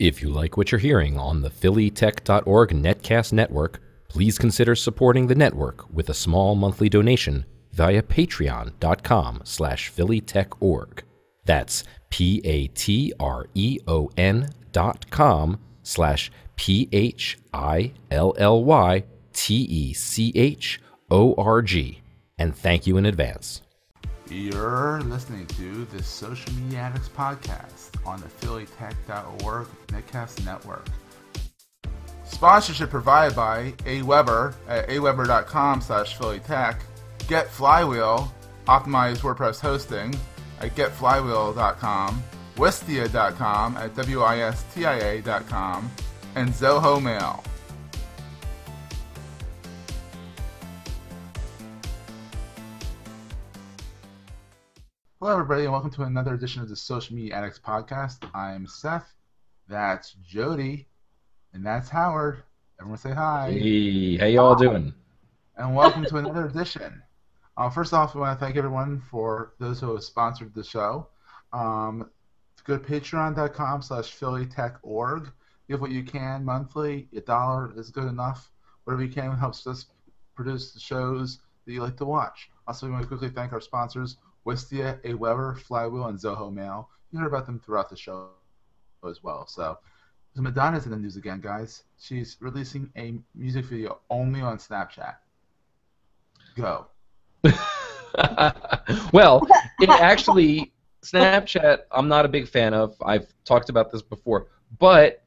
If you like what you're hearing on the phillytech.org netcast network, please consider supporting the network with a small monthly donation via patreon.com slash phillytechorg. That's P-A-T-R-E-O-N dot com slash P-H-I-L-L-Y-T-E-C-H-O-R-G. And thank you in advance. You're listening to the Social Media Addicts podcast on the phillytech.org Netcast Network. Sponsorship provided by AWeber at aweber.com slash phillytech, Get Flywheel, optimized WordPress hosting at getflywheel.com, wistia.com at wistia.com, and Zoho Mail. Hello, everybody, and welcome to another edition of the Social Media Addicts podcast. I'm Seth. That's Jody, and that's Howard. Everyone say hi. Hey, how y'all doing? And welcome to another edition. Uh, first off, I want to thank everyone for those who have sponsored the show. Um, go to patreon.com slash phillytechorg. Give what you can monthly. A dollar is good enough. Whatever you can helps us produce the shows that you like to watch. Also, we want to quickly thank our sponsors, Wistia, AWeber, Flywheel, and Zoho Mail. You heard about them throughout the show as well. So, so Madonna's in the news again, guys. She's releasing a music video only on Snapchat. Go. well, it actually Snapchat I'm not a big fan of. I've talked about this before, but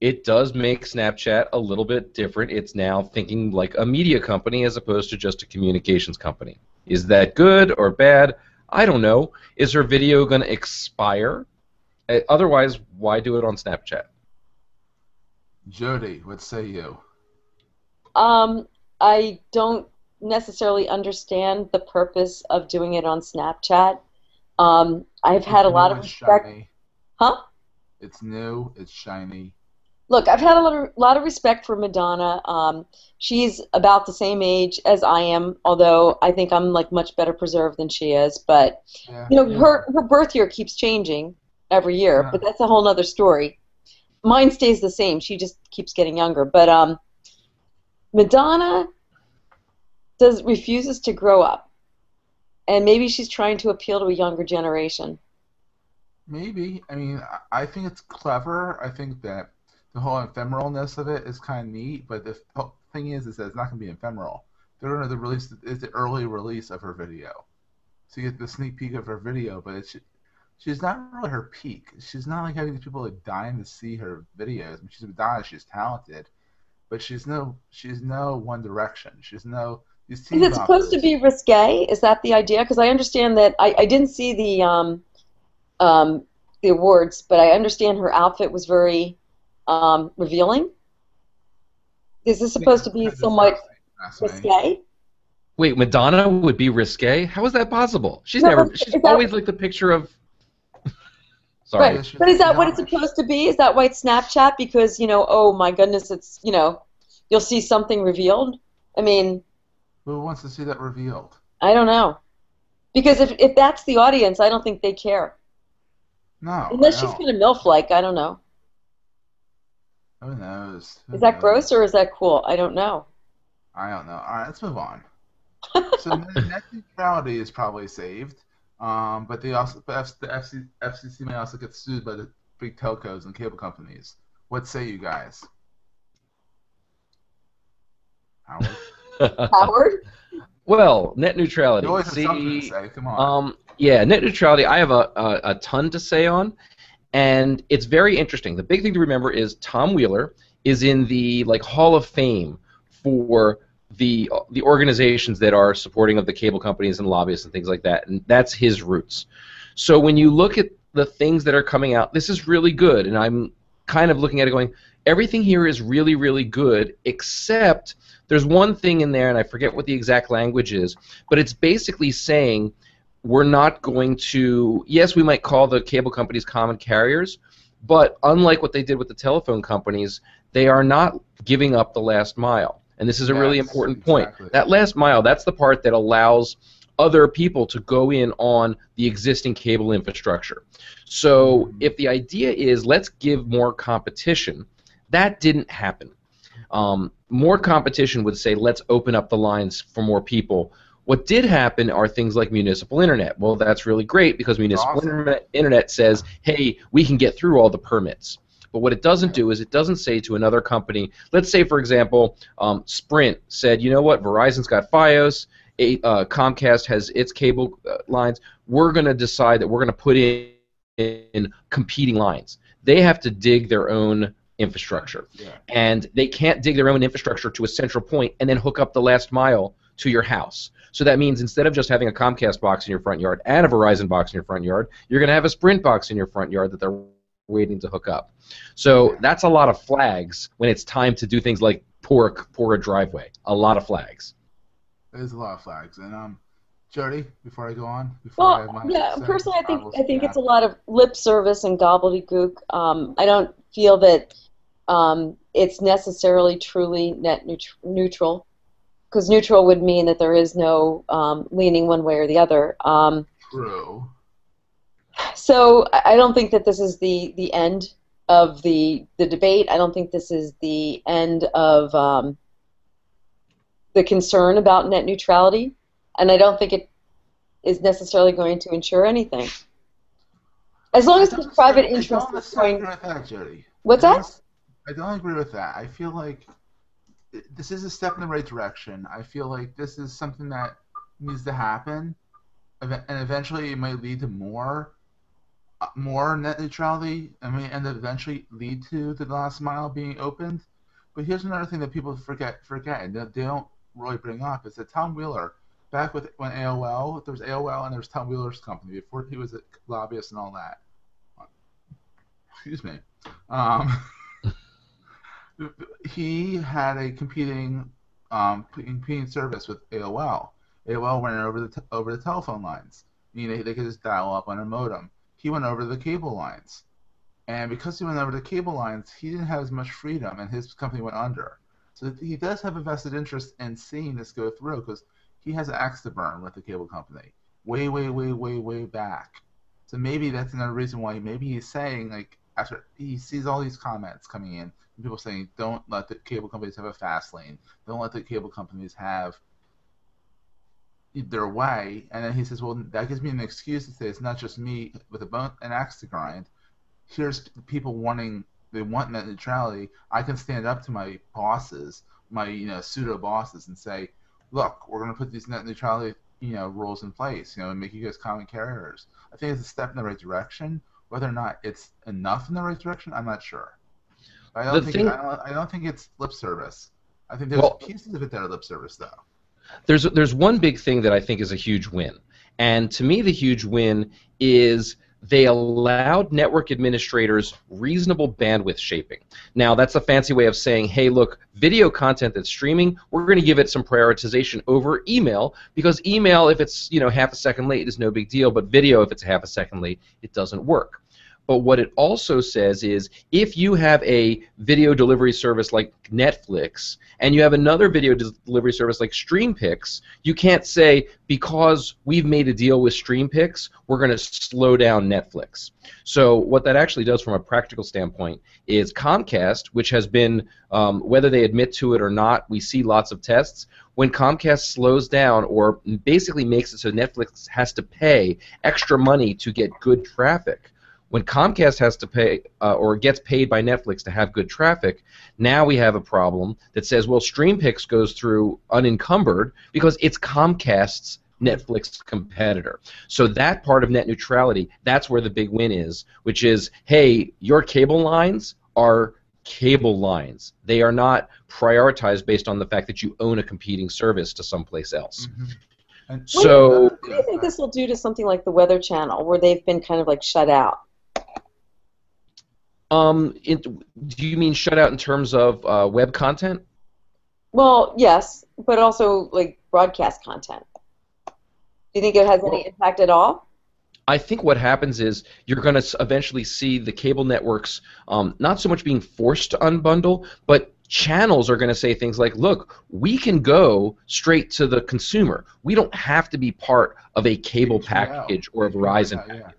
it does make Snapchat a little bit different. It's now thinking like a media company as opposed to just a communications company. Is that good or bad? I don't know. Is her video going to expire? Uh, Otherwise, why do it on Snapchat? Jody, what say you? Um, I don't necessarily understand the purpose of doing it on Snapchat. Um, I've had a lot of respect. shiny. Huh? It's new. It's shiny. Look, I've had a lot of, lot of respect for Madonna. Um, she's about the same age as I am, although I think I'm like much better preserved than she is. But Yeah. you know, her her birth year keeps changing every year, Yeah. but that's a whole other story. Mine stays the same. She just keeps getting younger. But um, Madonna does refuses to grow up, and maybe she's trying to appeal to a younger generation. Maybe. I mean, I- I think it's clever. I think that the whole ephemeralness of it is kind of neat. But the thing is, is that it's not going to be ephemeral. They're going to release. It's the early release of her video, so you get the sneak peek of her video. But it's she's not really her peak. She's not like having these people like dying to see her videos. I mean, she's Madonna. She's talented, but she's no. She's no One Direction. She's no. These Is it supposed to be risque? Is that the idea? Because I understand that I, I didn't see the um, um, the awards, but I understand her outfit was very um, revealing. Is this supposed to be somewhat disgusting, that's me. risque? Wait, Madonna would be risque? How is that possible? She's No, never. She's that- always like the picture of. Sorry. Right. But is that what it's supposed to be? Is that why it's Snapchat? Because you know, oh my goodness, it's you know, you'll see something revealed. I mean, Who wants to see that revealed? I don't know. Because if if that's the audience, I don't think they care. No. Unless she's kind of milf like, I don't know. Who knows? Who Is that knows? gross or is that cool? I don't know. I don't know. All right, let's move on. so net net neutrality is probably saved, um, but they also but F, the FC, FCC may also get sued by the big telcos and cable companies. What say you guys? Howard? Howard? well, net neutrality. You always have something to say. Come on. Um, yeah, net neutrality. I have a, a, a ton to say on, and it's very interesting. The big thing to remember is Tom Wheeler is in the like Hall of Fame for the uh, the organizations that are supporting of the cable companies and lobbyists and things like that, and that's his roots. So when you look at the things that are coming out, this is really good, and I'm kind of looking at it going, everything here is really, really good, except there's one thing in there, and I forget what the exact language is, but it's basically saying we're not going to, yes, we might call the cable companies common carriers, but unlike what they did with the telephone companies, they are not giving up the last mile. And this is a really important point. exactly. That last mile, that's the part that allows other people to go in on the existing cable infrastructure. So if the idea is let's give more competition, that didn't happen. Um, more competition would say let's open up the lines for more people. What did happen are things like municipal internet. Well, that's really great because municipal Awesome. internet, internet says, hey, we can get through all the permits. But what it doesn't do is it doesn't say to another company, let's say, for example, um, Sprint said, you know what, Verizon's got Fios, a, uh, Comcast has its cable uh, lines. We're going to decide that we're going to put in, in competing lines. They have to dig their own infrastructure. Yeah. And they can't dig their own infrastructure to a central point and then hook up the last mile to your house. So that means instead of just having a Comcast box in your front yard and a Verizon box in your front yard, you're going to have a Sprint box in your front yard that they're waiting to hook up. So that's a lot of flags when it's time to do things like pour pour a driveway. A lot of flags. There's a lot of flags. And um, Jody, before I go on, before I have Well, my yeah. say, Personally, I think will I think it's a lot of lip service and gobbledygook. Um, I don't feel that um, it's necessarily truly net neut- neutral, because neutral would mean that there is no um, leaning one way or the other. Um, true. so I I don't think that this is the the end of the the debate. I don't think this is the end of um, the concern about net neutrality, and I don't think it is necessarily going to ensure anything. As long as I the private interest is going. agree that, Jody. What's I that? I don't agree with that. I feel like it- this is a step in the right direction. I feel like this is something that needs to happen, and eventually it might lead to more, uh, more net neutrality. I mean, and eventually lead to the last mile being opened. But here's another thing that people forget, forget, and they don't really bring up is that Tom Wheeler, back with when AOL, there was AOL and there was Tom Wheeler's company before he was a lobbyist and all that. Excuse me. Um, he had a competing um, competing service with AOL. AOL went over the t- over the telephone lines. You know, they could just dial up on a modem. He went over the cable lines, and because he went over the cable lines, he didn't have as much freedom, and his company went under. So he does have a vested interest in seeing this go through because he has an axe to burn with the cable company, way, way, way, way, way back. So maybe that's another reason why maybe he's saying like after he sees all these comments coming in, people saying don't let the cable companies have a fast lane, don't let the cable companies have their way, and then he says, well, that gives me an excuse to say it's not just me with a bone an axe to grind. Here's people wanting they want net neutrality. I can stand up to my bosses, my you know pseudo bosses, and say, look, we're going to put these net neutrality you know rules in place, you know, and make you guys common carriers. I think it's a step in the right direction. Whether or not it's enough in the right direction, I'm not sure. I don't The think thing- I, don't, I don't think it's lip service. I think there's Well- pieces of it that are lip service though. there's there's one big thing that I think is a huge win, and to me the huge win is they allowed network administrators reasonable bandwidth shaping. Now that's a fancy way of saying, hey, look, video content that's streaming, we're going to give it some prioritization over email because email, if it's you know half a second late, is no big deal, but video, if it's half a second late, it doesn't work. But what it also says is if you have a video delivery service like Netflix and you have another video delivery service like StreamPix, you can't say because we've made a deal with StreamPix, we're going to slow down Netflix. So what that actually does from a practical standpoint is Comcast, which has been, um, whether they admit to it or not, we see lots of tests. When Comcast slows down or basically makes it so Netflix has to pay extra money to get good traffic, when Comcast has to pay uh, or gets paid by Netflix to have good traffic, now we have a problem that says, well, StreamPix goes through unencumbered because it's Comcast's Netflix competitor. So that part of net neutrality, that's where the big win is, which is, hey, your cable lines are cable lines. They are not prioritized based on the fact that you own a competing service to someplace else. And So What do you think this will do to something like the Weather Channel, where they've been kind of like shut out? Um, it, do you mean shut out in terms of uh, web content? Well, yes, but also like broadcast content. Do you think it has any impact at all? I think what happens is you're going to eventually see the cable networks um, not so much being forced to unbundle, but channels are going to say things like, look, we can go straight to the consumer. We don't have to be part of a cable package or a Verizon Yeah, yeah. package.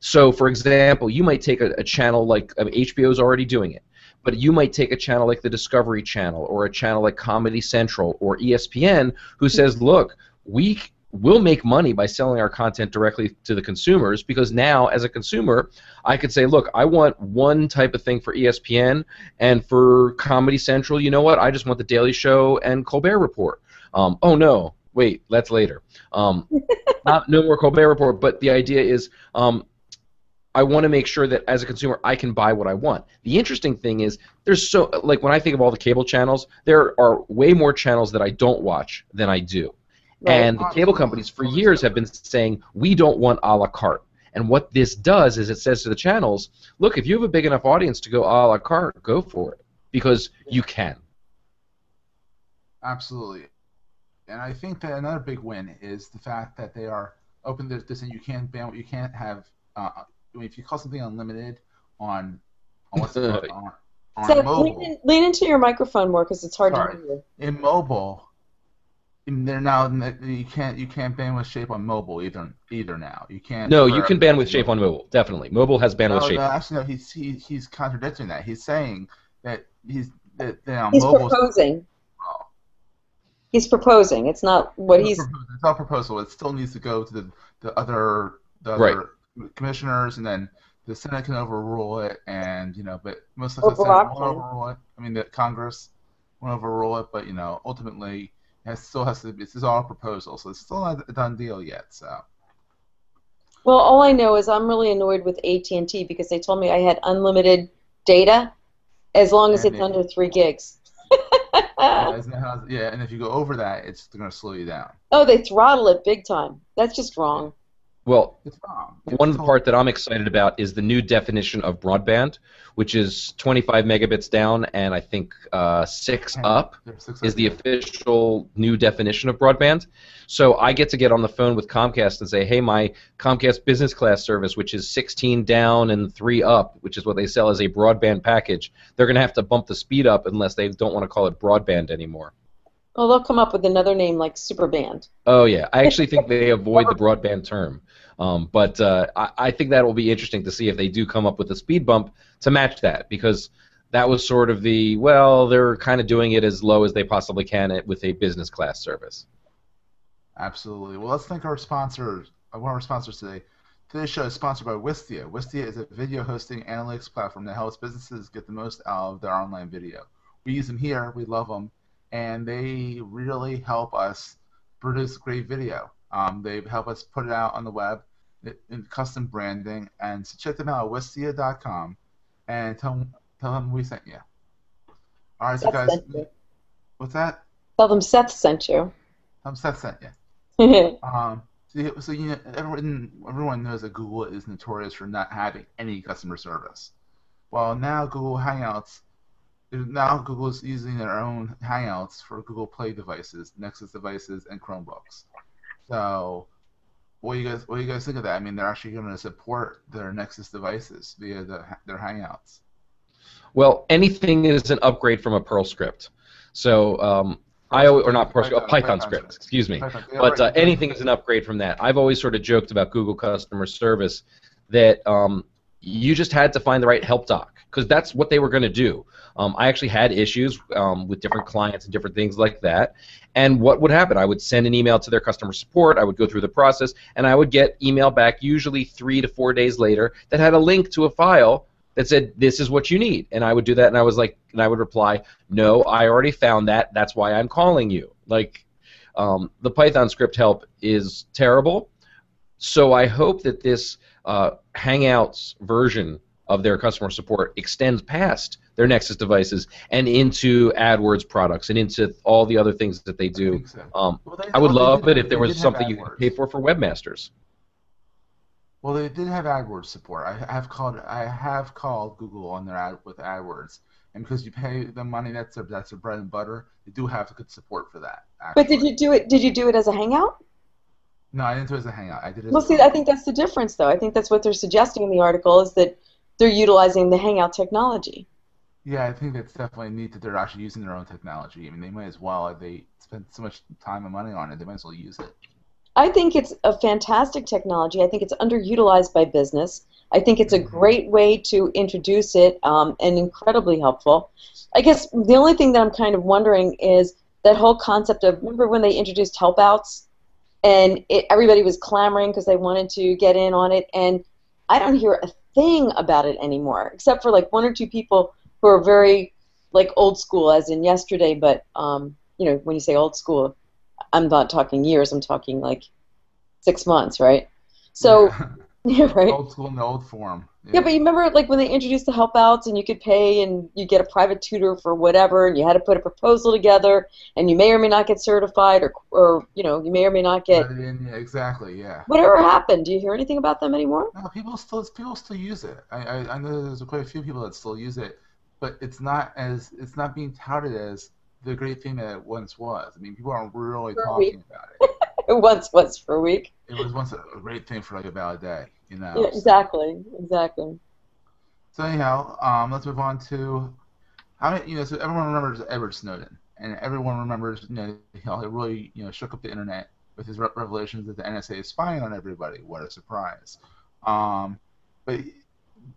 So, for example, you might take a, a channel like HBO is already doing it, but you might take a channel like the Discovery Channel or a channel like Comedy Central or ESPN who says, look, we will make money by selling our content directly to the consumers because now, as a consumer, I could say, look, I want one type of thing for ESPN and for Comedy Central, you know what? I just want the Daily Show and Colbert Report. Um, oh no, wait, that's later. Um, not no more Colbert Report, but the idea is um, I want to make sure that as a consumer I can buy what I want. The interesting thing is there's so like when I think of all the cable channels, there are way more channels that I don't watch than I do. Right. And the cable companies for years have been saying we don't want a la carte. And what this does is it says to the channels, look, if you have a big enough audience to go a la carte, go for it because you can. Absolutely. And I think that another big win is the fact that they are open to this and you can't ban you can't have uh, I mean, if you call something unlimited on on what's it on, on Seth, mobile lean, in, lean into your microphone more because it's hard Sorry. to hear you. in mobile in- they're now you can't you can't bandwidth shape on mobile either either now you can't No, you can bandwidth shape on mobile. Definitely, mobile has ban no, with shape. no, actually no he's he, he's contradicting that he's saying that he's that, that on He's mobile proposing. Oh. He's proposing. It's not what he's. It's not a proposal. It still needs to go to the, the other the Right. other commissioners, and then the Senate can overrule it. And you know, but most of the Senate won't overrule it. I mean, the Congress won't overrule it, but you know, ultimately, it still has to. be This is all a proposal, so it's still not a done deal yet. So Well, all I know is I'm really annoyed with AT and T because they told me I had unlimited data as long as And it's it- under three gigs. yeah, yeah, and if you go over that, it's going to slow you down. oh, they throttle it big time. That's just wrong. Well, It's wrong. one of the part that I'm excited about is the new definition of broadband, which is 25 megabits down and I think uh, six Yeah. up there's six is the official new definition of broadband. So I get to get on the phone with Comcast and say, hey, my Comcast business class service, which is 16 down and 3 up, which is what they sell as a broadband package, they're going to have to bump the speed up unless they don't want to call it broadband anymore. Well, they'll come up with another name like Superband. Oh yeah, I actually think they avoid the broadband term, um, but uh, I, I think that will be interesting to see if they do come up with a speed bump to match that because that was sort of the well, they're kind of doing it as low as they possibly can it with a business class service. Absolutely. Well, let's thank our sponsors. uh, One of our sponsors today. Today's show is sponsored by Wistia. Wistia is a video hosting analytics platform that helps businesses get the most out of their online video. We use them here. We love them, and they really help us produce great video. Um, they help us put it out on the web in- custom branding, and so check them out at wistia.com and tell them, tell them we sent you. All right, so guys, what's that? Tell them Seth sent you. Um, Seth sent you. Um, so, so you know, everyone everyone knows that Google is notorious for not having any customer service. Well, now Google Hangouts, now Google is using their own Hangouts for Google Play devices, Nexus devices, and Chromebooks. So, what do you guys what do you guys think of that? I mean, they're actually going to support their Nexus devices via the, their Hangouts. Well, anything is an upgrade from a Perl script. So um, I always, or not Perl script, a Python script. Excuse me. Python- yeah, But uh, anything is an upgrade from that. I've always sort of joked about Google customer service that um, you just had to find the right help doc because that's what they were going to do. Um, I actually had issues um, with different clients and different things like that. And what would happen? I would send an email to their customer support. I would go through the process, and I would get email back usually three to four days later that had a link to a file that said this is what you need and i would do that and i was like and i would reply no i already found that that's why i'm calling you like um, the python script help is terrible so i hope that this uh, hangouts version of their customer support extends past their nexus devices and into adwords products and into all the other things that they do think so. um, Well, they- i would love did it if there was something you could pay for for webmasters Well, they did have AdWords support. I have called I have called Google on their ad with AdWords, and because you pay them money, that's their that's their bread and butter. They do have good support for that. Actually. but did you do it? Did you do it as a hangout? No, I didn't do it as a Hangout. I did it. Well, as see, a- I think that's the difference, though. I think that's what they're suggesting in the article is that they're utilizing the hangout technology. Yeah, I think it's definitely neat that they're actually using their own technology. I mean, they might as well. They spend so much time and money on it, they might as well use it. I think it's a fantastic technology. I think it's underutilized by business. I think it's a Mhm. great way to introduce it um, and incredibly helpful. I guess the only thing that I'm kind of wondering is that whole concept of remember when they introduced helpouts and it, everybody was clamoring because they wanted to get in on it, and I don't hear a thing about it anymore except for like one or two people who are very like old school, as in yesterday. But um, you know, when you say old school, I'm not talking years. I'm talking like six months, right? So, yeah, right. old school in the old form. Yeah, but you remember like when they introduced the helpouts and you could pay and you get a private tutor for whatever and you had to put a proposal together and you may or may not get certified or, or you know, you may or may not get in- yeah, exactly. Yeah. whatever happened. Do you hear anything about them anymore? No, people still people still use it. I, I, I know there's quite a few people that still use it, but it's not as it's not being touted as the great thing that it once was. I mean, people aren't really talking about it. It once was for a week. It was once a great thing for like about a day, you know. Yeah, exactly, exactly. So anyhow, um, let's move on to how many, you know. So everyone remembers Edward Snowden, and everyone remembers you know how he really you know shook up the internet with his revelations that the NSA is spying on everybody. What a surprise! Um, but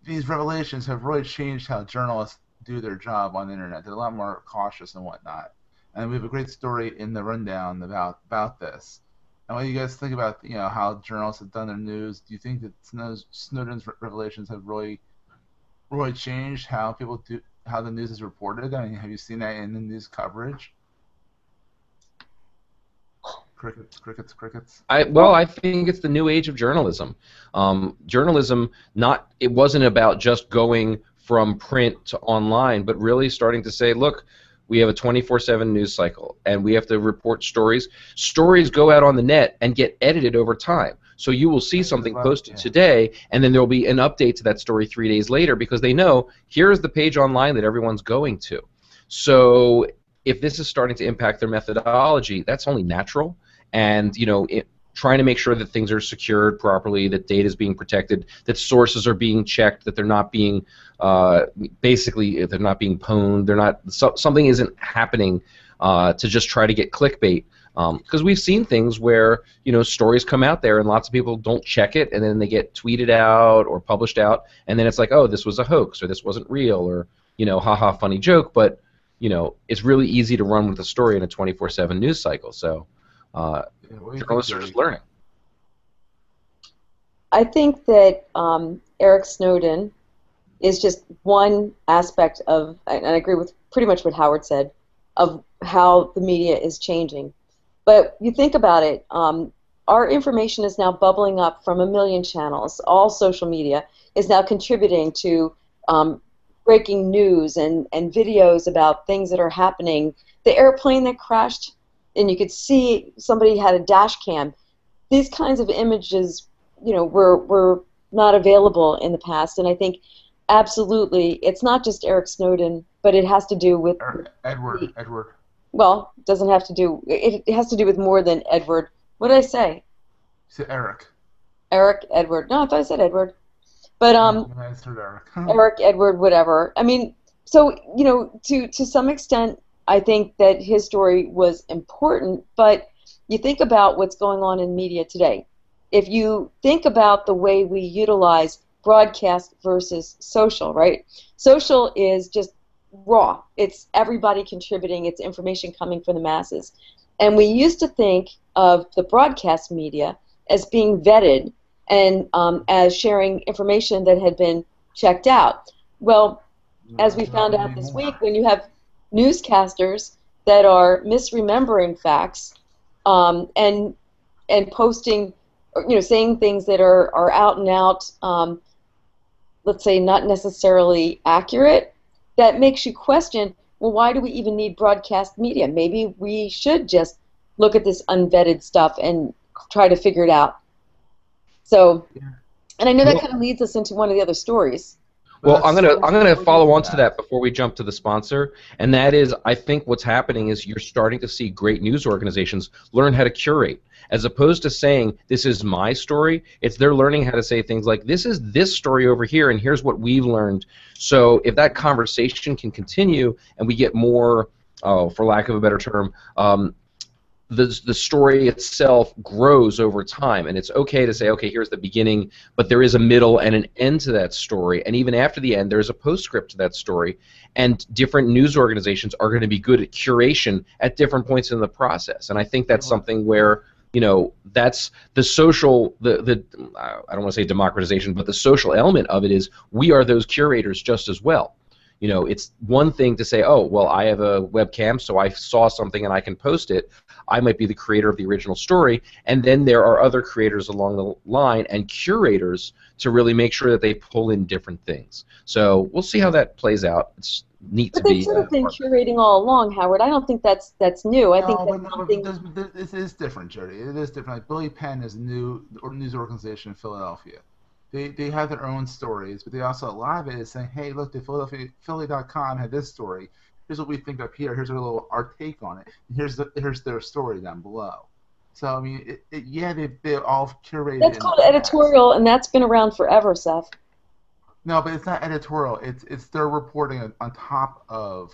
these revelations have really changed how journalists do their job on the internet. They're a lot more cautious and whatnot. And we have a great story in the rundown about about this. And what do you guys think about you know how journalists have done their news? Do you think that Snowden's revelations have really really changed how people do how the news is reported? I mean, have you seen that in the news coverage? Crickets, crickets, crickets. I well, I think it's the new age of journalism. Um, journalism, not it wasn't about just going from print to online, but really starting to say, look, we have a 24/7 news cycle, and we have to report stories. Stories go out on the net and get edited over time. So you will see something posted today, and then there will be an update to that story three days later because they know here's the page online that everyone's going to. So if this is starting to impact their methodology, that's only natural. And you know, it, trying to make sure that things are secured properly, that data is being protected, that sources are being checked, that they're not being uh, basically they're not being pwned, they're not so, something isn't happening uh, to just try to get clickbait. Because we've seen things where you know stories come out there and lots of people don't check it, and then they get tweeted out or published out, and then it's like, oh, this was a hoax or this wasn't real or you know, haha, funny joke. But you know, it's really easy to run with a story in a 24/7 news cycle. So uh, Yeah, what think, journalists are just learning. I think that um, Eric Snowden is just one aspect of, and I agree with pretty much what Howard said, of how the media is changing. But you think about it, um, our information is now bubbling up from a million channels. All social media is now contributing to um, breaking news and, and videos about things that are happening. The airplane that crashed, and you could see somebody had a dash cam. These kinds of images, you know, were, were not available in the past, and I think absolutely it's not just Eric Snowden, but it has to do with Edward, Edward. well, it doesn't have to do. It, it has to do with more than Edward. What did I say? You said Eric. Eric, Edward. No, I thought I said Edward. But um, I said Eric. Eric, Edward, whatever. I mean, so you know, to to some extent, I think that his story was important. But you think about what's going on in media today. If you think about the way we utilize broadcast versus social, right? Social is just raw. It's everybody contributing. It's information coming from the masses. And we used to think of the broadcast media as being vetted and um, as sharing information that had been checked out. Well, as we found out this week, when you have newscasters that are misremembering facts um, and and posting, you know, saying things that are, are out and out, um, let's say, not necessarily accurate, that makes you question, well, why do we even need broadcast media? Maybe we should just look at this unvetted stuff and try to figure it out. So, and I know that kind of leads us into one of the other stories. Well, I'm gonna so- I'm gonna follow on to that before we jump to the sponsor, and that is I think what's happening is you're starting to see great news organizations learn how to curate, as opposed to saying this is my story. It's they're learning how to say things like this is this story over here, and here's what we've learned. So if that conversation can continue, and we get more, oh, for lack of a better term, um, the, the story itself grows over time. And it's okay to say okay here's the beginning but there is a middle and an end to that story. And even after the end there's a postscript to that story. And different news organizations are going to be good at curation at different points in the process. And i think that's something where you know that's the social the the i don't want to say democratization but the social element of it is we are those curators just as well. You know it's one thing to say oh well i have a webcam so i saw something and i can post it i might be the creator of the original story and then there are other creators along the line and curators to really make sure that they pull in different things so we'll see how that plays out it's neat But to they've be sort of uh, been curating all along, Howard. I don't think that's that's new. I think that's no, something. there's, there, this is different, Jody. It is different. Like Billy Penn is a new news organization in Philadelphia. They, they have their own stories, but they also a lot of it is saying, hey, look, the Philadelphia Philly.com had this story. Here's what we think up here. Here's our little our take on it. Here's the here's their story down below. So I mean, it, it, yeah, they they all curated. That's called past. editorial, and that's been around forever, Seth. No, but it's not editorial. It's it's their reporting on, on top of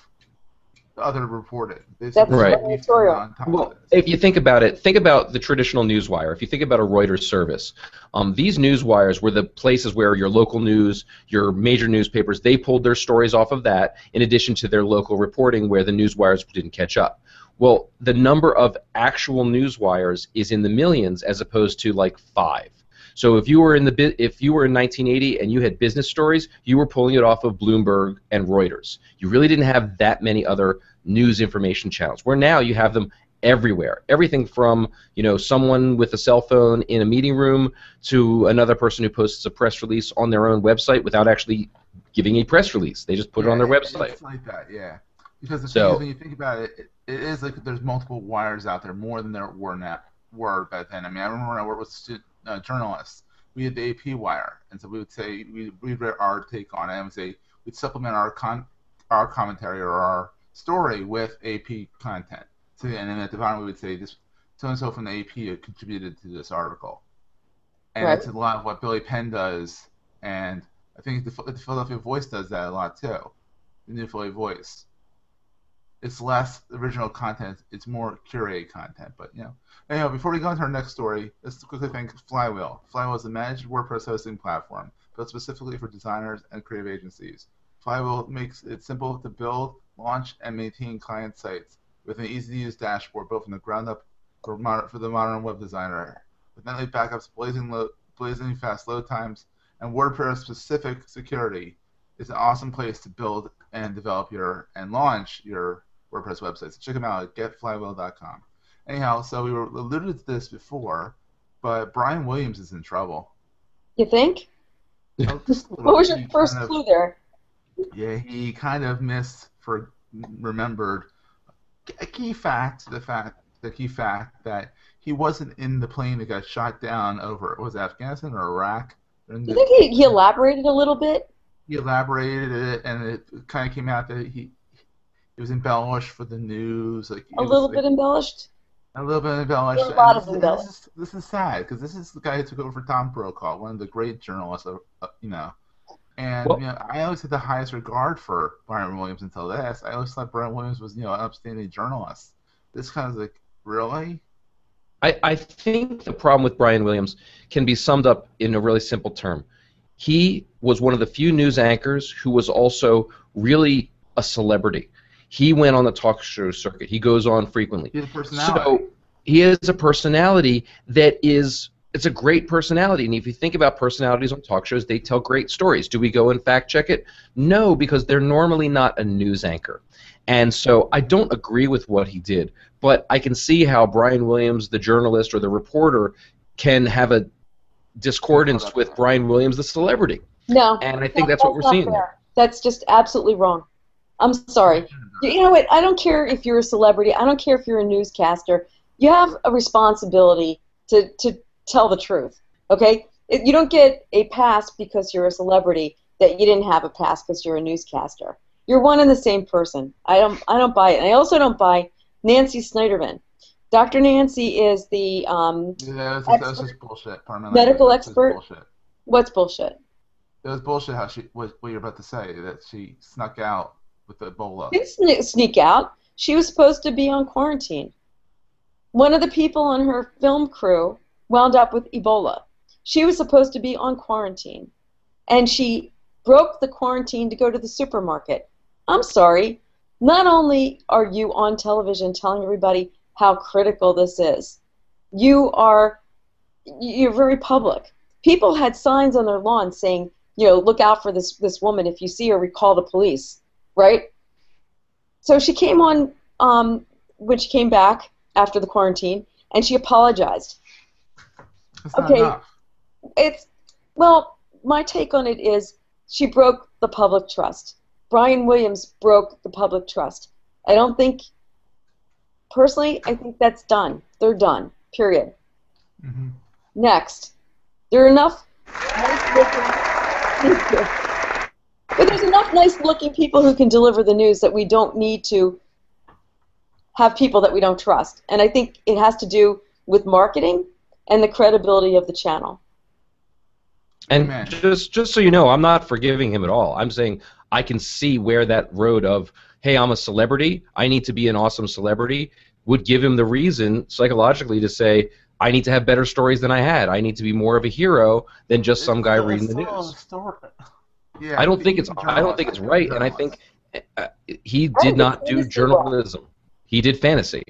other reporting. This That's is Right. what we've done editorial. on top Well, of this. if you think about it, think about the traditional newswire. If you think about a Reuters service, um, these newswires were the places where your local news, your major newspapers, they pulled their stories off of that, in addition to their local reporting where the newswires didn't catch up. Well, the number of actual newswires is in the millions as opposed to like five. So if you were in the bi- if you were in 1980 and you had business stories, you were pulling it off of Bloomberg and Reuters. You really didn't have that many other news information channels. Where now you have them everywhere. Everything from you know someone with a cell phone in a meeting room to another person who posts a press release on their own website without actually giving a press release. They just put it on their website. It's like that, yeah. Because the So- thing is, when you think about it, it, it is like there's multiple wires out there, more than there were now were back then. I mean, I remember when I worked with uh, journalists, we had the AP wire, and so we would say we we'd read our take on it, and we'd say we'd supplement our con our commentary or our story with AP content. So and then at the bottom we would say this so and so from the AP contributed to this article, and Right. that's a lot of what Billy Penn does, and I think the, the Philadelphia Voice does that a lot too. The New Philly Voice. It's less original content; it's more curated content. But you know, anyhow, before we go into our next story, let's quickly thank Flywheel. Flywheel is a managed WordPress hosting platform built specifically for designers and creative agencies. Flywheel makes it simple to build, launch, and maintain client sites with an easy-to-use dashboard built from the ground up for, for the modern web designer. With nightly backups, blazing, blazing fast load times, and WordPress-specific security, it's an awesome place to build and develop your and launch your WordPress website. So check them out at getflywheel.com. Anyhow, so we were alluded to this before, but Brian Williams is in trouble. You think? Oh, just a little What was your first kind of- clue there? Yeah, he kind of missed for remembered a key fact, the fact, the key fact that he wasn't in the plane that got shot down over was it Afghanistan or Iraq. And You think he, he elaborated a little bit? he elaborated it, and it kind of came out that he it was embellished for the news, like A it was, little like, bit embellished? a little bit embellished. A lot and of this, embellished. This is, this is sad because this is the guy who took over for Tom Brokaw, one of the great journalists, of, uh, you know. And Well- you know, I always had the highest regard for Brian Williams until this. I always thought Brian Williams was, you know, an upstanding journalist. This kind of like, really? I, I think the problem with Brian Williams can be summed up in a really simple term. He was one of the few news anchors who was also really a celebrity. He went on the talk show circuit. He goes on frequently. He has a personality. So he is a personality that is it's a great personality. And if you think about personalities on talk shows, they tell great stories. Do we go and fact check it? No, because they're normally not a news anchor. And so I don't agree with what he did, but I can see how Brian Williams, the journalist or the reporter, can have a discordance with Brian Williams, the celebrity. No. And I think No, that's what we're seeing fair. there. That's just absolutely wrong. I'm sorry. You know what? I don't care if you're a celebrity. I don't care if you're a newscaster. You have a responsibility to, to tell the truth. Okay? You don't get a pass because you're a celebrity that you didn't have a past because you're a newscaster. You're one and the same person. I don't I don't buy it. And I also don't buy Nancy Snyderman. Dr. Nancy is the um, Yeah, that's, that's just bullshit. Pardon Medical expert? Bullshit. what's bullshit? It was bullshit how she what, what you're about to say that she snuck out with Ebola. Didn't sne- sneak out. She was supposed to be on quarantine. One of the people on her film crew wound up with Ebola. She was supposed to be on quarantine, and she broke the quarantine to go to the supermarket. I'm sorry. Not only are you on television telling everybody how critical this is, you are you're very public. People had signs on their lawn saying, you know, look out for this this woman. If you see her, recall the police. Right? So she came on um, when she came back after the quarantine, and she apologized. That's okay. It's well, my take on it is she broke the public trust. Brian Williams broke the public trust. I don't think, personally, I think that's done. They're done. Period. hmm Next, there are enough nice looking. Thank you. But there's enough nice looking people who can deliver the news that we don't need to have people that we don't trust. And I think it has to do with marketing and the credibility of the channel. And Amen. just just so you know, I'm not forgiving him at all. I'm saying I can see where that road of hey, I'm a celebrity, I need to be an awesome celebrity would give him the reason psychologically to say I need to have better stories than I had. I need to be more of a hero than just some guy It's reading the news. story. Yeah, I don't think it's he's a I don't think it's right, and I think uh, he did think not do fantasy journalism. He did fantasy,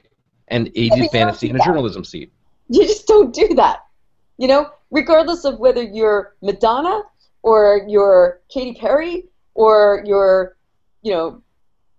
and he Yeah, did fantasy in a journalism seat. You just don't do that. You know, regardless of whether you're Madonna or you're Katy Perry or you're, you know,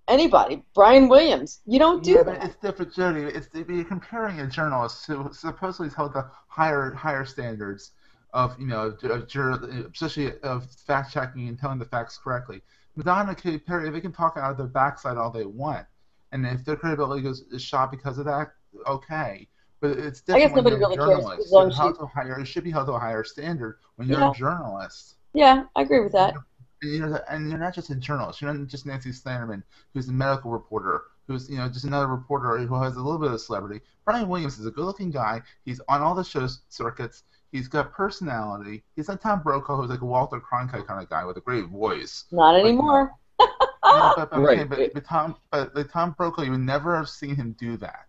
anybody, Brian Williams. You don't do yeah, but that. it's different, Jody. It's you're comparing a journalist who supposedly held the higher higher standards of you know of jur- especially of fact checking and telling the facts correctly. Madonna, Katy Perry, they can talk out of their backside all they want, and if their credibility goes is shot because of that, okay. But it's I guess nobody really cares, journalist. as long as held to a higher, it should be held to a higher standard when you're Yeah. a journalist. Yeah, I agree with that. And you're, and you're not just a journalist. You're not just Nancy Slanderman, who's a medical reporter, who's you know just another reporter who has a little bit of celebrity. Brian Williams is a good-looking guy. He's on all the show circuits. He's got personality. He's not Tom Brokaw, who's like a Walter Cronkite kind of guy with a great voice. Not Like, anymore. But, but, Right. but, but Tom, but like Tom Brokaw, you would never have seen him do that.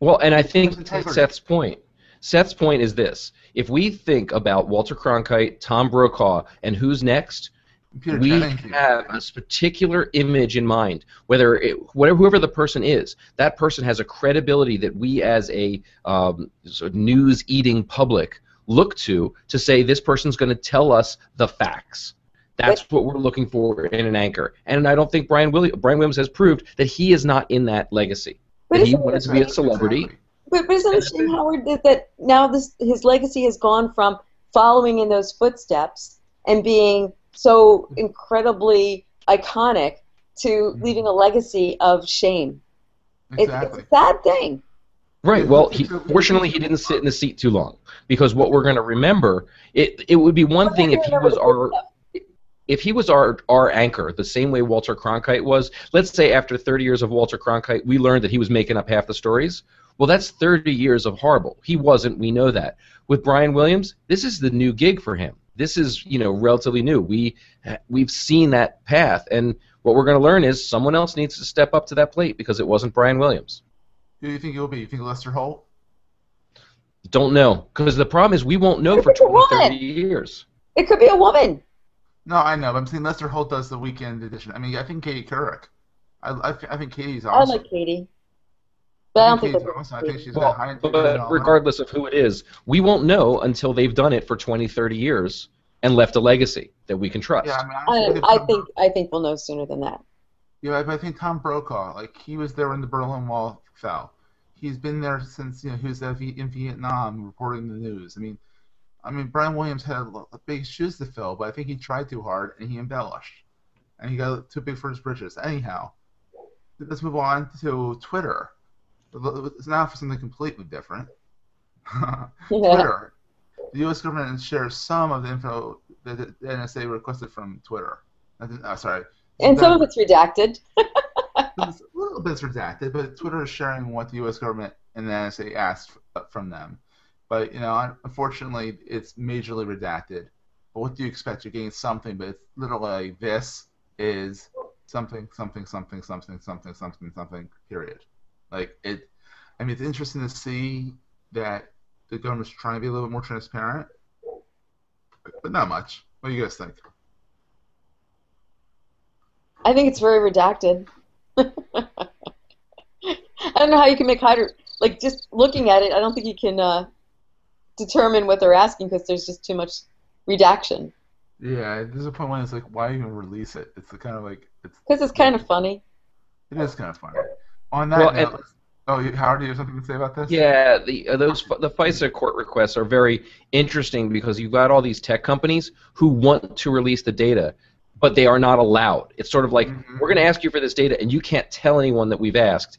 Well, and I think There's to integrity. Seth's point, Seth's point is this: if we think about Walter Cronkite, Tom Brokaw, and who's next, Peter we Jennings, have a particular image in mind. Whether it, whatever whoever the person is, that person has a credibility that we, as a um, sort of news-eating public, look to to say this person's going to tell us the facts. That's what we're looking for in an anchor. And I don't think Brian, Willi- Brian Williams has proved that he is not in that legacy. But That he wanted to be a celebrity. But, but isn't it shame, Howard, that, that now this his legacy has gone from following in those footsteps and being so incredibly iconic to Mm-hmm. leaving a legacy of shame. It's, Exactly. it's a sad thing. Right. Well, he, fortunately, he didn't sit in the seat too long because what we're going to remember it. It would be one thing if he was our if he was our our anchor, the same way Walter Cronkite was. Let's say after 30 years of Walter Cronkite, we learned that he was making up half the stories. Well, that's 30 years of horrible. He wasn't. We know that. With Brian Williams, this is the new gig for him. This is you know relatively new. We we've seen that path, and what we're going to learn is someone else needs to step up to that plate because it wasn't Brian Williams. Who do you think it will be? You think Lester Holt? Don't know because the problem is we won't know for 20, 30 years. It could be a woman. No, I know. But I'm saying Lester Holt does the weekend edition. I mean, I think Katie Couric. I, I, I think Katie's awesome. I like Katie. But I don't think Katie's that's awesome. I think she's Well, high but integrity and all that. regardless of who it is, we won't know until they've done it for 20, 30 years and left a legacy that we can trust. Yeah, I mean, honestly, I, I Tom think I think we'll know sooner than that. Yeah, but I think Tom Brokaw, like he was there when the Berlin Wall fell. He's been there since you know he was in Vietnam reporting the news. I mean, I mean Brian Williams had big shoes to fill, but I think he tried too hard and he embellished, and he got too big for his britches. Anyhow, let's move on to Twitter. It's now for something completely different. Twitter. The U.S. government shares some of the info that the NSA requested from Twitter. Uh, sorry. And some of it's redacted. it's a little bit's redacted, but Twitter is sharing what the U.S. government and the NSA asked from them. But you know, unfortunately, it's majorly redacted. But what do you expect? You're getting something, but it's literally like this is something, something, something, something, something, something, something. Period. Like it. I mean, it's interesting to see that the government's trying to be a little bit more transparent, but not much. What do you guys think? I think it's very redacted. I don't know how you can make hider like just looking at it. I don't think you can uh, determine what they're asking because there's just too much redaction. Yeah, there's a point when it's like, why even release it? It's the kind of like it's because it's kind of funny. It is kind of funny. On that Well, note, and- oh, Howard, do you have something to say about this? Yeah, the uh, those the FISA court requests are very interesting because you've got all these tech companies who want to release the data, but they are not allowed. It's sort of like Mhm. we're going to ask you for this data, and you can't tell anyone that we've asked.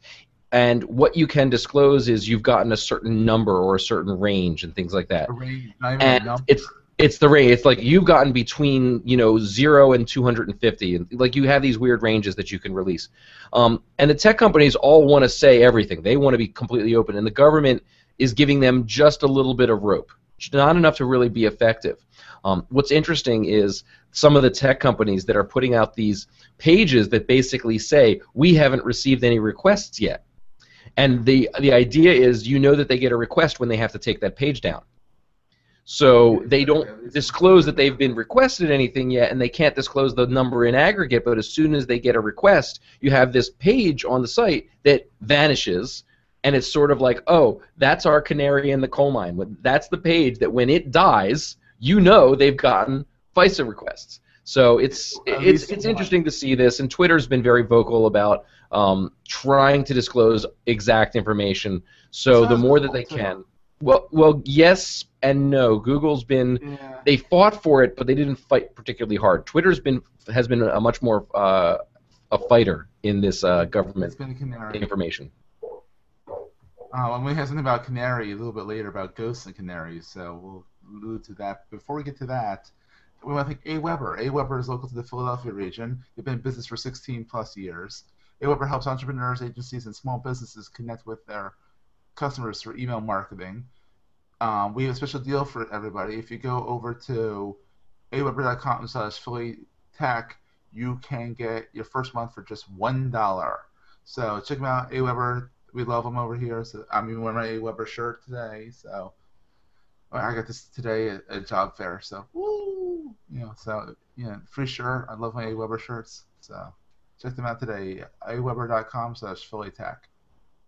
And what you can disclose is you've gotten a certain number or a certain range and things like that. Range, not even a And it's it's the range. It's like you've gotten between you know zero and 250, and like you have these weird ranges that you can release. Um, and the tech companies all want to say everything. They want to be completely open, and the government is giving them just a little bit of rope, not enough to really be effective. Um, what's interesting is some of the tech companies that are putting out these pages that basically say we haven't received any requests yet. And the the idea is you know that they get a request when they have to take that page down. So they don't disclose that they've been requested anything yet, and they can't disclose the number in aggregate. But as soon as they get a request, you have this page on the site that vanishes, and it's sort of like, oh, that's our canary in the coal mine. That's the page that when it dies, you know they've gotten FISA requests. So it's it's it's interesting to see this, and Twitter's been very vocal about um, trying to disclose exact information. So the more that they can. Well, well, yes and no. Google's been yeah. they fought for it, but they didn't fight particularly hard. Twitter's been has been a much more uh, a fighter in this uh, government been a canary. information. Uh, and we have something about canary a little bit later about ghosts and canaries, so we'll allude to that. Before we get to that, we want to thank A. AWeber is local to the Philadelphia region. They've been in business for 16 plus years. AWeber helps entrepreneurs, agencies, and small businesses connect with their customers through email marketing. Um, we have a special deal for everybody. If you go over to aweber.com slash Philly Tech, you can get your first month for just one dollar. So check them out, A. AWeber. We love them over here. So I'm even wearing my AWeber shirt today. So I got this today at a job fair. So woo, you know, so yeah, free shirt. I love my AWeber shirts. So check them out today. aweber.com slash Philly Tech.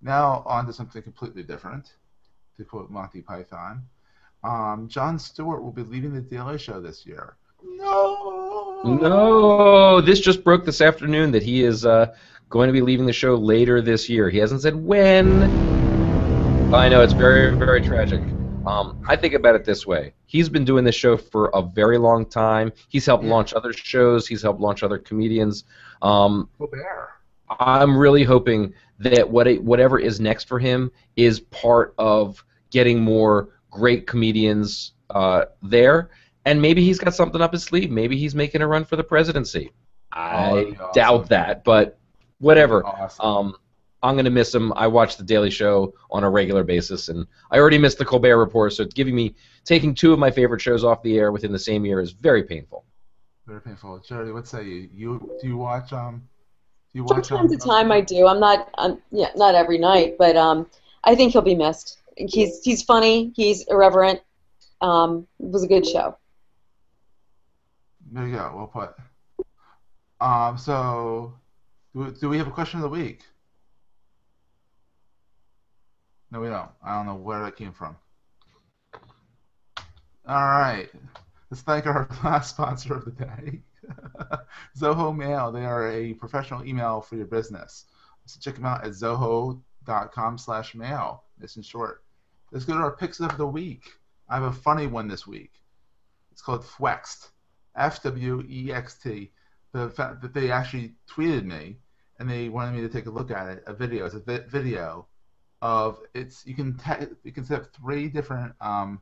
Now on to something completely different. To quote Monty Python, um, Jon Stewart will be leaving the Daily Show this year. No. No, this just broke this afternoon that he is uh, going to be leaving the show later this year. He hasn't said when. I know it's very very tragic. Um, I think about it this way: he's been doing this show for a very long time. He's helped Yeah. launch other shows. He's helped launch other comedians. Um, Colbert. I'm really hoping that what it, whatever is next for him is part of getting more great comedians uh, there, and maybe he's got something up his sleeve. Maybe he's making a run for the presidency. I that'd awesome. doubt that, but whatever. Awesome. Um, I'm gonna miss him. I watch the Daily Show on a regular basis, and I already missed the Colbert Report. So giving me taking two of my favorite shows off the air within the same year is very painful. Very painful. Charity, what say you? You do you watch um? Do you From time um, to time, I do. I'm not, um, yeah, not every night, but um, I think he'll be missed. He's he's funny. He's irreverent. Um, it was a good show. There you go. Well put. Um. So, do we, do we have a question of the week? No, we don't. I don't know where that came from. All right. Let's thank our last sponsor of the day, Zoho Mail. They are a professional email for your business. So check them out at zoho.com slash mail. It's in short. Let's go to our picks of the week. I have a funny one this week. It's called Fwext. F W E X T. The fact that they actually tweeted me and they wanted me to take a look at it. A video. It's a vi- video of it's. You can te- you can set up three different um,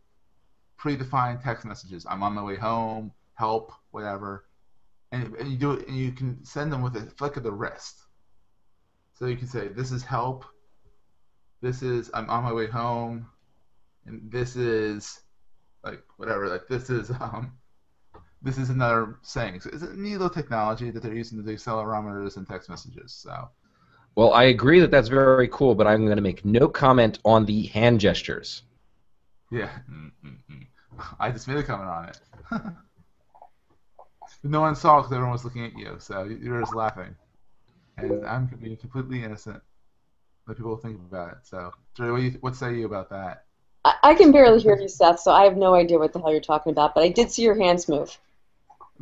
predefined text messages. I'm on my way home. help, whatever, and, and you do it, and you can send them with a flick of the wrist. So you can say, "This is help. This is I'm on my way home, and this is like whatever. Like this is um." This is another saying. So it's a neat little technology that they're using to do accelerometers and text messages. So Well, I agree that that's very cool, but I'm going to make no comment on the hand gestures. Yeah. Mm-mm-mm. I just made a comment on it. no one saw because everyone was looking at you, so you were just laughing. And I'm being completely innocent. But people think about it. So, Jerry, what, you, what say you about that? I, I can barely hear you, Seth, so I have no idea what the hell you're talking about. But I did see your hands move.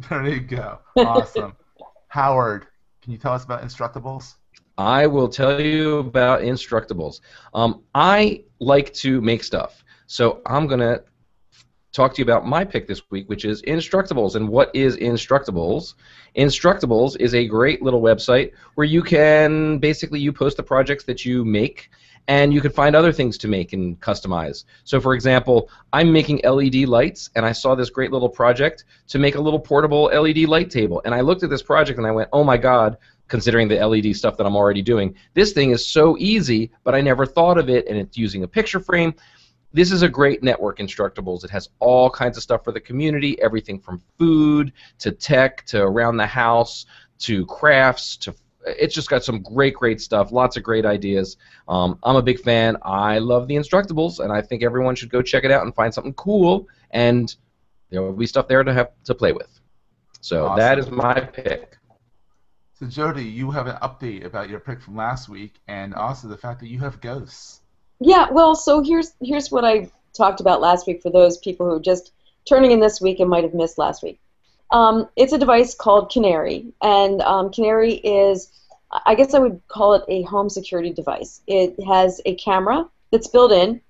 There you go. Awesome. Howard, can you tell us about Instructables? I will tell you about Instructables. Um, I like to make stuff, so I'm going to talk to you about my pick this week, which is Instructables. And what is Instructables? Instructables is a great little website where you can basically you post the projects that you make and you can find other things to make and customize. So for example, I'm making LED lights and I saw this great little project to make a little portable LED light table. And I looked at this project and I went, "Oh my god, considering the LED stuff that I'm already doing. This thing is so easy, but I never thought of it and it's using a picture frame. This is a great network instructables. It has all kinds of stuff for the community everything from food to tech to around the house to crafts to it's just got some great great stuff lots of great ideas. Um, i'm a big fan. I love the instructables and i think everyone should go check it out and find something cool and there will be stuff there to have to play with. So Awesome. that is my pick So, Jody, you have an update about your pick from last week, and also the fact that you have ghosts. Yeah, well, so here's here's what I talked about last week for those people who are just turning in this week and might have missed last week. Um, it's a device called Canary, and um, Canary is, I guess I would call it a home security device. It has a camera that's built in.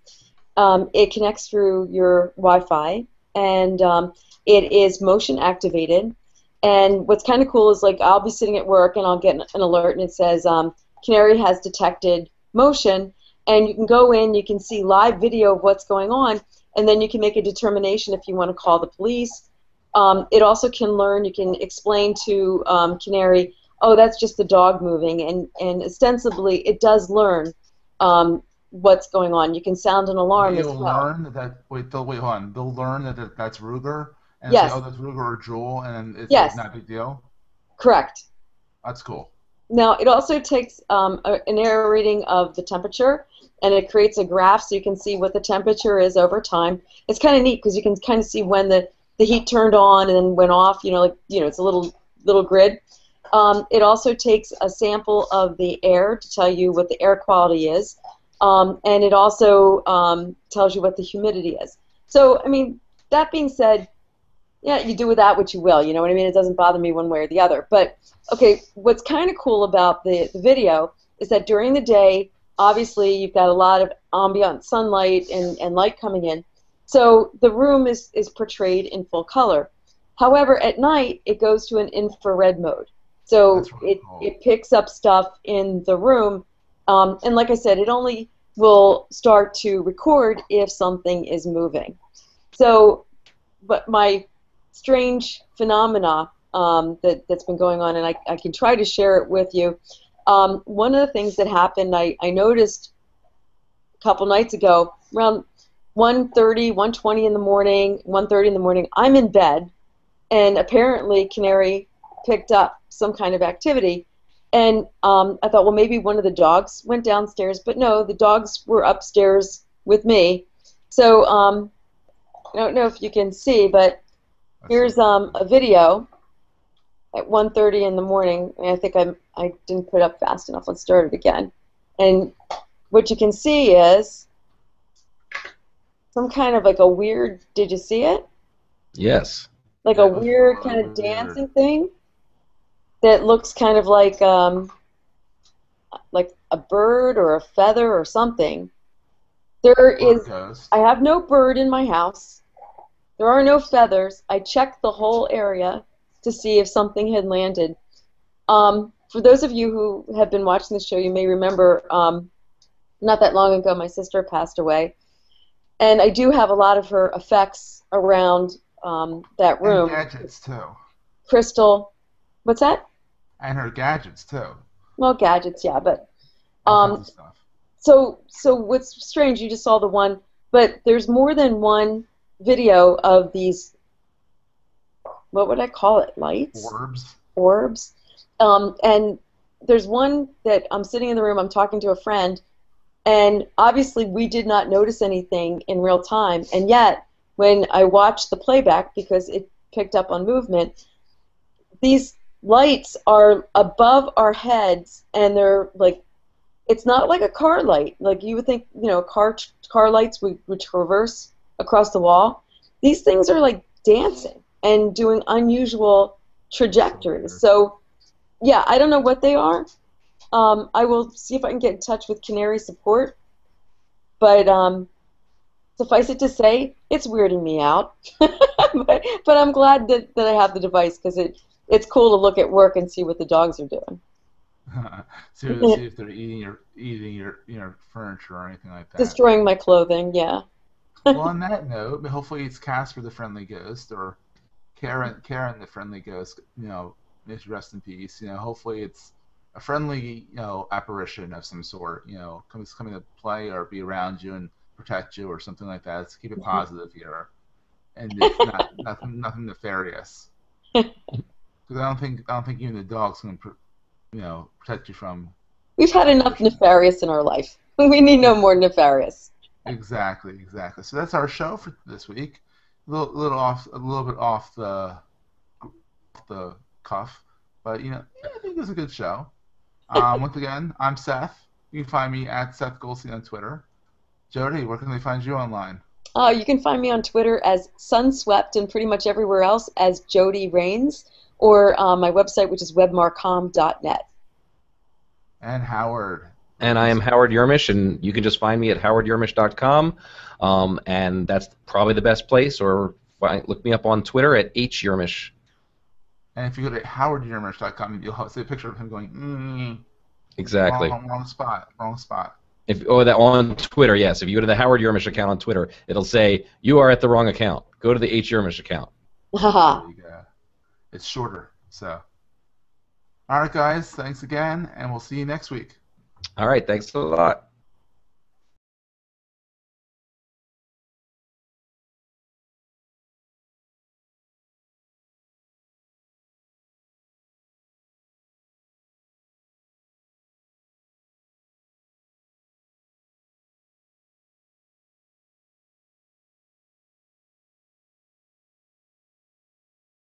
Um, it connects through your Wi-Fi, and um, it is motion activated. And what's kind of cool is like I'll be sitting at work and I'll get an, alert and it says um, Canary has detected motion, and you can go in, you can see live video of what's going on, and then you can make a determination if you want to call the police. Um, it also can learn, you can explain to um, Canary, oh, that's just the dog moving, and, and ostensibly it does learn um, what's going on. You can sound an alarm as They'll well. learn that. Wait, they'll wait. Hold on. They'll learn that that- that's Ruger, and Yes. say, "Oh, that's Ruger or Jewel," and it's Yes. not a big deal. Correct. That's cool. Now, it also takes um, a, an air reading of the temperature, and it creates a graph so you can see what the temperature is over time. It's kind of neat because you can kind of see when the, the heat turned on and then went off. You know, like you know, it's a little little grid. Um, it also takes a sample of the air to tell you what the air quality is, um, and it also um, tells you what the humidity is. So, I mean, that being said, yeah, you do with that what you will. You know what I mean? It doesn't bother me one way or the other. But okay, what's kind of cool about the, the video is that during the day, obviously you've got a lot of ambient sunlight and, and light coming in. So the room is, is portrayed in full color. However, at night it goes to an infrared mode. So it, it picks up stuff in the room. Um, and like I said, it only will start to record if something is moving. So, but my strange phenomena um, that, that's been going on, and I, I can try to share it with you. Um, one of the things that happened, I, I noticed a couple nights ago, around 1.30, 1.20 in the morning, 1.30 in the morning, I'm in bed, and apparently Canary picked up some kind of activity. And um, I thought, well, maybe one of the dogs went downstairs, but no, the dogs were upstairs with me. So um, I don't know if you can see, but Here's um, a video at 1:30 in the morning. and I think I I didn't put it up fast enough. Let's start it again. And what you can see is some kind of like a weird. Did you see it? yes Like a weird kind of dancing thing that looks kind of like um, like a bird or a feather or something. There is I have no bird in my house. There are no feathers. I checked the whole area to see if something had landed. Um, for those of you who have been watching the show, you may remember um, not that long ago my sister passed away. And I do have a lot of her effects around um, that And room. gadgets too. Crystal, what's that? And her gadgets too. Well, gadgets, yeah, but Um, so so what's strange? You just saw the one, but there's more than one video of these. What would I call it? Lights. Orbs. orbs. Um, and there's one that I'm sitting in the room, I'm talking to a friend, and obviously we did not notice anything in real time. And yet, when I watched the playback, because it picked up on movement, these lights are above our heads, and they're like, it's not like a car light. Like you would think, you know, car car lights would, would traverse across the wall. These things are like dancing and doing unusual trajectories. So, yeah, I don't know what they are. Um, I will see if I can get in touch with Canary Support. But um, suffice it to say, it's weirding me out. but, but I'm glad that, that I have the device because it, it's cool to look at work and see what the dogs are doing. see, see if they're eating your eating your your furniture or anything like that. Destroying my clothing, yeah. Well, on that note, hopefully it's Casper the Friendly Ghost or Karen Karen the Friendly Ghost. You know, rest in peace. You know, hopefully it's a friendly you know apparition of some sort. You know, comes coming to play or be around you and protect you or something like that. Let's keep it positive here, and it's not nothing nothing nefarious. Because I don't think I don't think even the dog's gonna you know protect you from We've had enough nefarious in our life. We need no more nefarious. Exactly, exactly. So that's our show for this week. A little, little off, a little bit off the, off the cuff, but you know, I think it was a good show. Um, once again, I'm Seth. You can find me at Seth Goldstein on Twitter. Jody, where can they find you online? Uh, you can find me on Twitter as Sunswept and pretty much everywhere else as Jody Rains or uh, my website, which is webmarcom.net. And Howard. And I am Howard Yermish, and you can just find me at howardyermish.com, um, and that's probably the best place. Or find, look me up on Twitter at hyermish. And if you go to howardyermish.com, you'll see a picture of him going, mm, Exactly. wrong, wrong spot, wrong spot. If oh, that on Twitter, yes. If you go to the Howard Yermish account on Twitter, it'll say you are at the wrong account. Go to the H Yermish account. Haha. There. It's shorter, so. All right, guys. Thanks again, and we'll see you next week. All right. Thanks a lot.